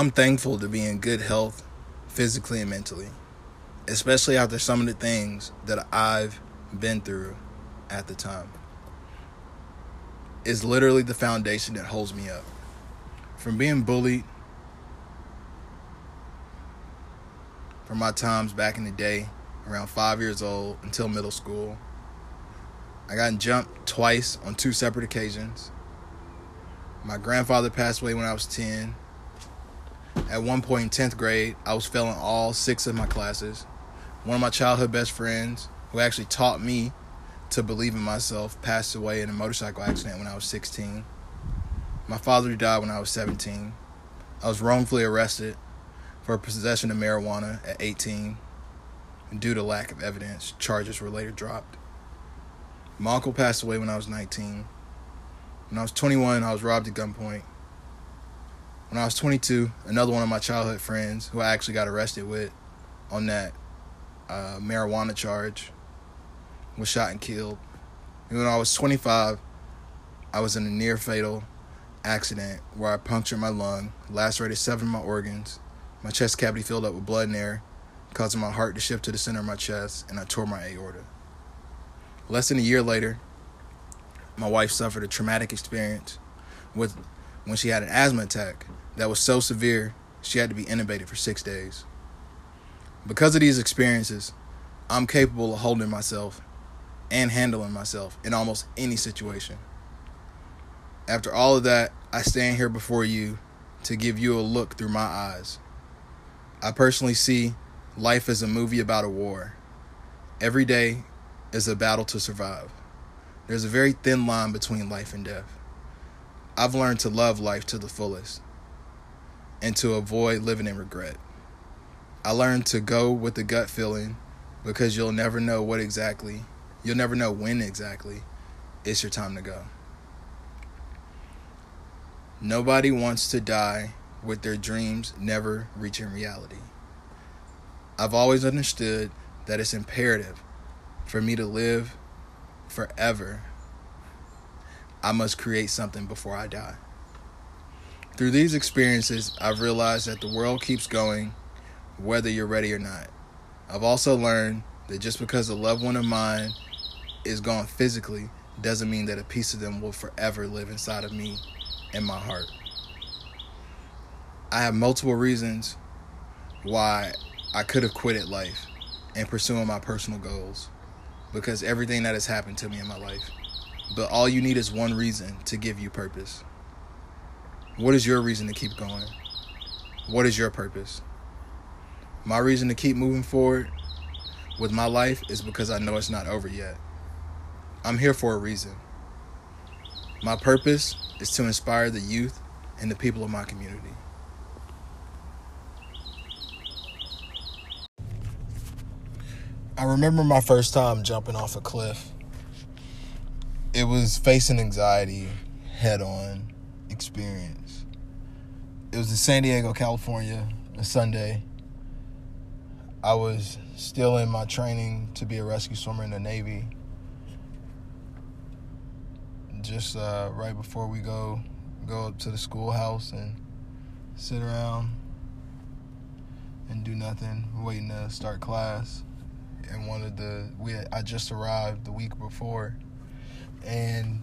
I'm thankful to be in good health, physically and mentally, especially after some of the things that I've been through at the time. Is literally the foundation that holds me up. From being bullied, from my times back in the day, around five years old until middle school. I got jumped twice on two separate occasions. My grandfather passed away when I was 10. At one point in 10th grade, I was failing all six of my classes. One of my childhood best friends, who actually taught me to believe in myself, passed away in a motorcycle accident when I was 16. My father died when I was 17. I was wrongfully arrested for possession of marijuana at 18. And due to lack of evidence, charges were later dropped. My uncle passed away when I was 19. When I was 21, I was robbed at gunpoint. When I was 22, another one of my childhood friends, who I actually got arrested with on that uh, marijuana charge, was shot and killed. And when I was 25, I was in a near fatal accident where I punctured my lung, lacerated seven of my organs, my chest cavity filled up with blood and air, causing my heart to shift to the center of my chest, and I tore my aorta. Less than a year later, my wife suffered a traumatic experience with when she had an asthma attack that was so severe she had to be intubated for six days. Because of these experiences, I'm capable of holding myself and handling myself in almost any situation. After all of that, I stand here before you to give you a look through my eyes. I personally see life as a movie about a war. Every day is a battle to survive. There's a very thin line between life and death. I've learned to love life to the fullest and to avoid living in regret. I learned to go with the gut feeling because you'll never know what exactly, you'll never know when exactly it's your time to go. Nobody wants to die with their dreams never reaching reality. I've always understood that it's imperative for me to live forever. I must create something before I die. Through these experiences, I've realized that the world keeps going whether you're ready or not. I've also learned that just because a loved one of mine is gone physically doesn't mean that a piece of them will forever live inside of me and my heart. I have multiple reasons why I could have quitted life and pursuing my personal goals because everything that has happened to me in my life. But all you need is one reason to give you purpose. What is your reason to keep going? What is your purpose? My reason to keep moving forward with my life is because I know it's not over yet. I'm here for a reason. My purpose is to inspire the youth and the people of my community. I remember my first time jumping off a cliff. It was facing anxiety head on experience. It was in San Diego, California, a Sunday. I was still in my training to be a rescue swimmer in the Navy. Just uh, right before we go go up to the schoolhouse and sit around and do nothing, waiting to start class and one of the we had, I just arrived the week before, and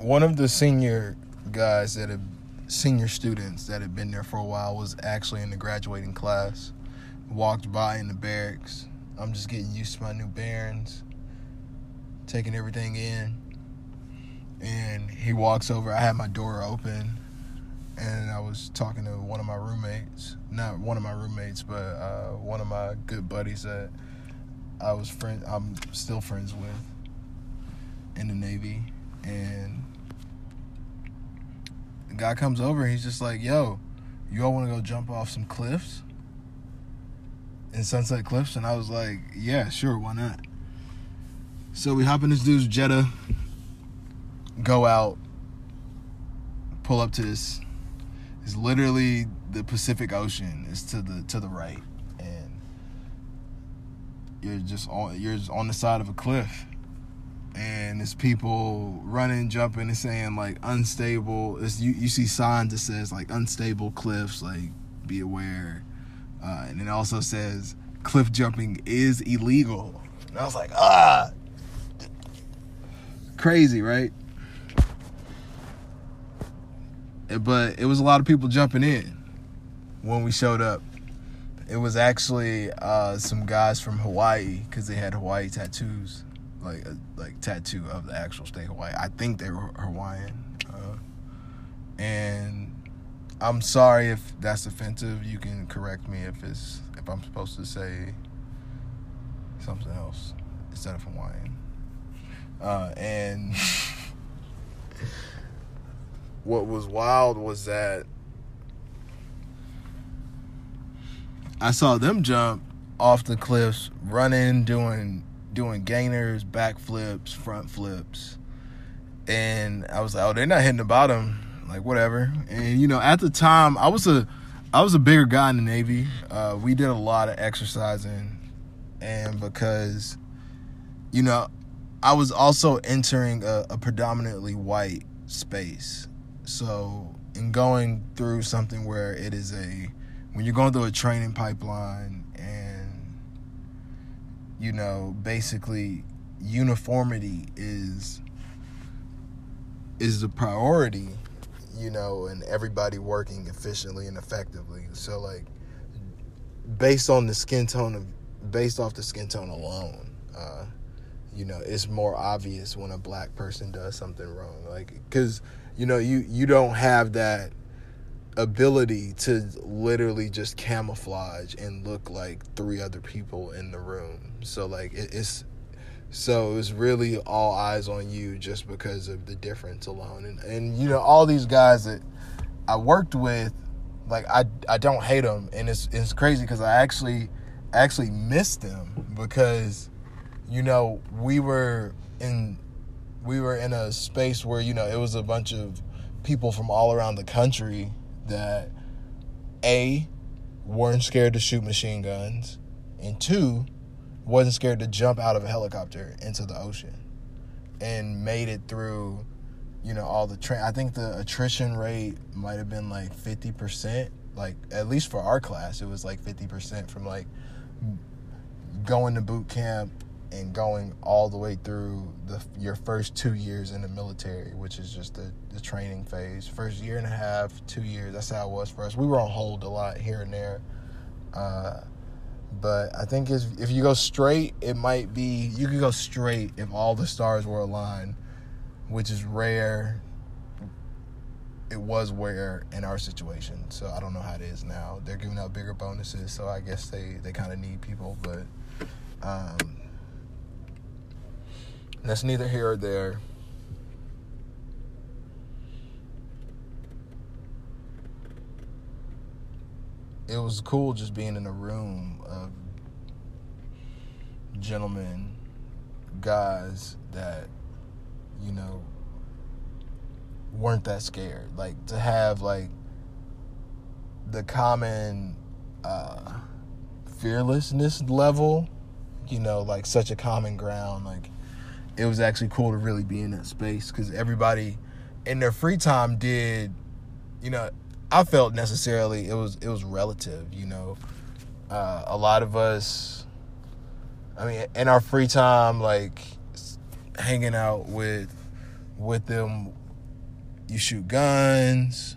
one of the senior guys that had senior students that had been there for a while was actually in the graduating class. Walked by in the barracks. I'm just getting used to my new bearings, taking everything in. And he walks over. I had my door open, and I was talking to one of my roommates. Not one of my roommates, but uh, one of my good buddies that I was friend. I'm still friends with in the Navy, and the guy comes over. he's just like, "Yo, you all want to go jump off some cliffs in Sunset Cliffs?" And I was like, "Yeah, sure, why not?" So we hop in this dude's Jetta, go out, pull up to this. It's literally the Pacific Ocean. It's to the to the right and you're just on you're just on the side of a cliff and it's people running, jumping, and saying like unstable. It's you, you see signs that says like unstable cliffs, like be aware, uh, and it also says cliff jumping is illegal. And I was like, ah, crazy, right? But it was a lot of people jumping in when we showed up. It was actually uh, some guys from Hawaii because they had Hawaii tattoos like a like tattoo of the actual state Hawaii. I think they were Hawaiian, uh, and I'm sorry if that's offensive. You can correct me if it's if I'm supposed to say something else instead of Hawaiian. Uh, and what was wild was that I saw them jump off the cliffs, running, doing doing gainers, backflips, front flips. And I was like, oh, they're not hitting the bottom. Like whatever. And you know, at the time, I was a I was a bigger guy in the Navy. Uh, we did a lot of exercising, and because, you know, I was also entering a, a predominantly white space. So, in going through something where it is a, when you're going through a training pipeline you know, basically uniformity is is the priority, you know, and everybody working efficiently and effectively. So like based on the skin tone of based off the skin tone alone, uh, you know, it's more obvious when a black person does something wrong. Like cuz you know, you you don't have that ability to literally just camouflage and look like three other people in the room. So like it, it's so it's really all eyes on you just because of the difference alone. And and you know all these guys that I worked with, like I I don't hate them, and it's it's crazy because I actually actually miss them because you know we were in we were in a space where you know it was a bunch of people from all around the country that A, weren't scared to shoot machine guns, and two, wasn't scared to jump out of a helicopter into the ocean and made it through, you know, all the train. I think the attrition rate might have been like 50%. Like, at least for our class, it was like 50% from like going to boot camp and going all the way through the your first two years in the military, which is just the, the training phase. First year and a half, two years. That's how it was for us. We were on hold a lot here and there. Uh, but I think if, if you go straight, it might be you could go straight if all the stars were aligned, which is rare. It was rare in our situation, so I don't know how it is now. They're giving out bigger bonuses, so I guess they they kind of need people, but. Um, that's neither here or there. It was cool just being in a room of gentlemen, guys that, you know, weren't that scared. Like to have like the common uh, fearlessness level, you know, like such a common ground. Like it was actually cool to really be in that space because everybody in their free time did, you know, I felt necessarily it was it was relative, you know. Uh, a lot of us, I mean, in our free time, like hanging out with with them, you shoot guns.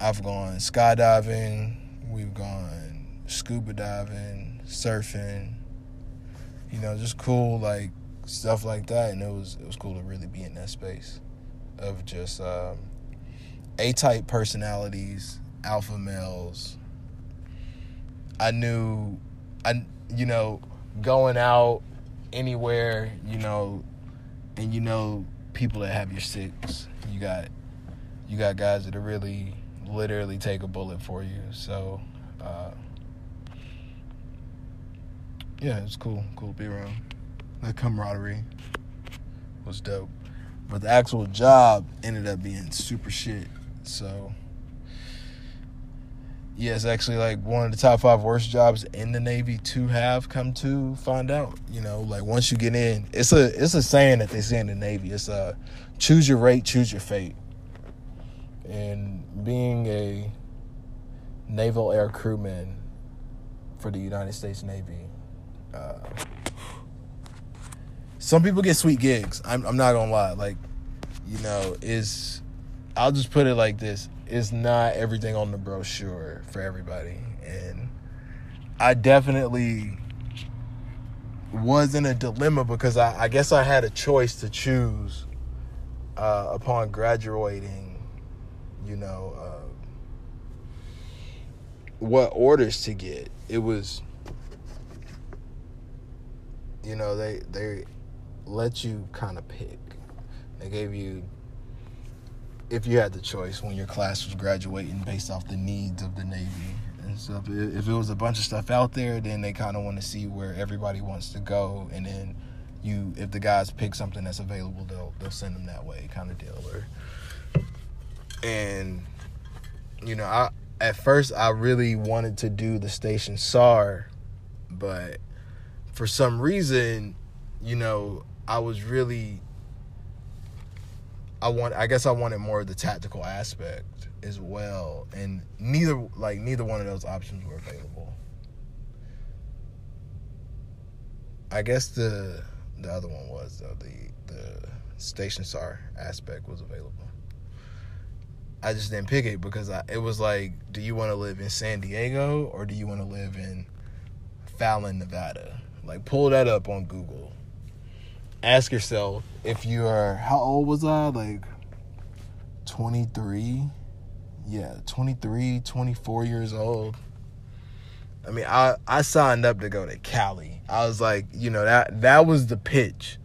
I've gone skydiving. We've gone scuba diving, surfing. You know, just cool like stuff like that, and it was it was cool to really be in that space of just um, A type personalities, alpha males. I knew, I you know, going out anywhere, you know, and you know people that have your six. You got you got guys that are really literally take a bullet for you. So uh, yeah, it's cool, cool to be around that camaraderie was dope. But the actual job ended up being super shit. So yeah, it's actually like one of the top five worst jobs in the Navy to have. Come to find out, you know, like once you get in, it's a it's a saying that they say in the Navy. It's a choose your rate, choose your fate. And being a naval air crewman for the United States Navy, uh, some people get sweet gigs. I'm, I'm not gonna lie. Like, you know, is I'll just put it like this: it's not everything on the brochure for everybody, and I definitely was in a dilemma because I, I guess I had a choice to choose uh, upon graduating. You know, uh, what orders to get. It was, you know, they they let you kind of pick. They gave you, if you had the choice when your class was graduating based off the needs of the Navy and stuff. If it was a bunch of stuff out there, then they kind of want to see where everybody wants to go, and then you, if the guys pick something that's available, they'll they'll send them that way, kind of deal. Or, and you know, I at first I really wanted to do the station SAR, but for some reason, you know, I was really I want I guess I wanted more of the tactical aspect as well. And neither like neither one of those options were available. I guess the the other one was though, the the station SAR aspect was available. I just didn't pick it because I, it was like, do you want to live in San Diego or do you want to live in Fallon, Nevada? Like pull that up on Google ask yourself if you are how old was I? Like 23. Yeah, 23, 24 years old. I mean, I I signed up to go to Cali. I was like, you know, that that was the pitch.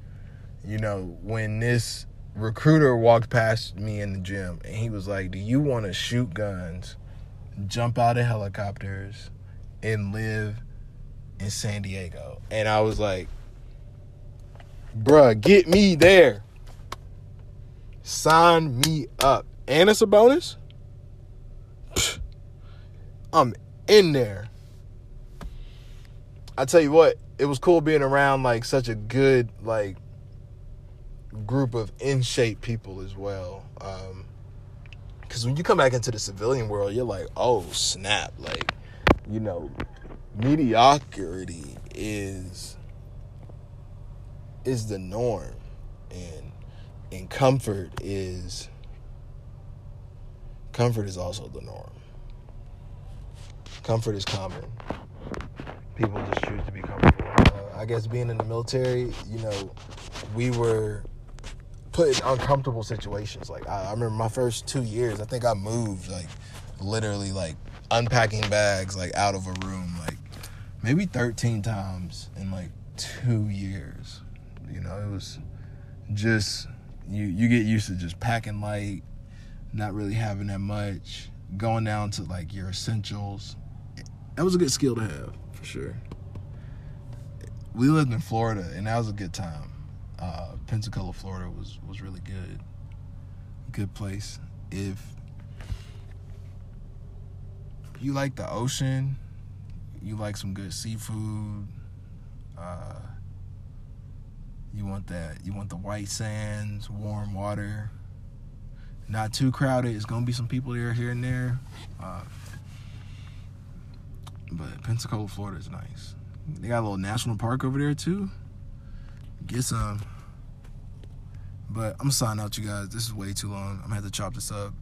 You know, when this recruiter walked past me in the gym and he was like, "Do you want to shoot guns, jump out of helicopters and live in San Diego?" And I was like, bruh, get me there. Sign me up. And it's a bonus. I'm in there. I tell you what, it was cool being around like such a good like group of in shape people as well. Um, because when you come back into the civilian world, you're like, oh snap! Like, you know, mediocrity is is the norm and and comfort is comfort is also the norm. Comfort is common. People just choose to be comfortable. Uh, i guess being in the military you know we were put in uncomfortable situations. Like I, I remember my first two years i think i moved like literally like unpacking bags like out of a room like maybe 13 times in like two years you know, it was just you you get used to just packing light, not really having that much, going down to like your essentials. That was a good skill to have for sure. We lived in Florida, and that was a good time. Uh, Pensacola, Florida was was really good. Good place. If you like the ocean, you like some good seafood. Uh, you want that. You want the white sands, warm water. Not too crowded. It's gonna be some people there here and there. Uh, but Pensacola, Florida is nice. They got a little national park over there too. Get some. But I'm signing out, you guys. This is way too long. I'm gonna have to chop this up.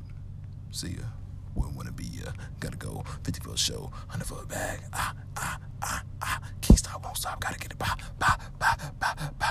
See ya. Wouldn't wanna be ya. Gotta go. 50 foot show. 100 foot bag. Ah, ah, ah, ah. Can't stop, won't stop. Gotta get it. Bye, bye, bye, bye, bye.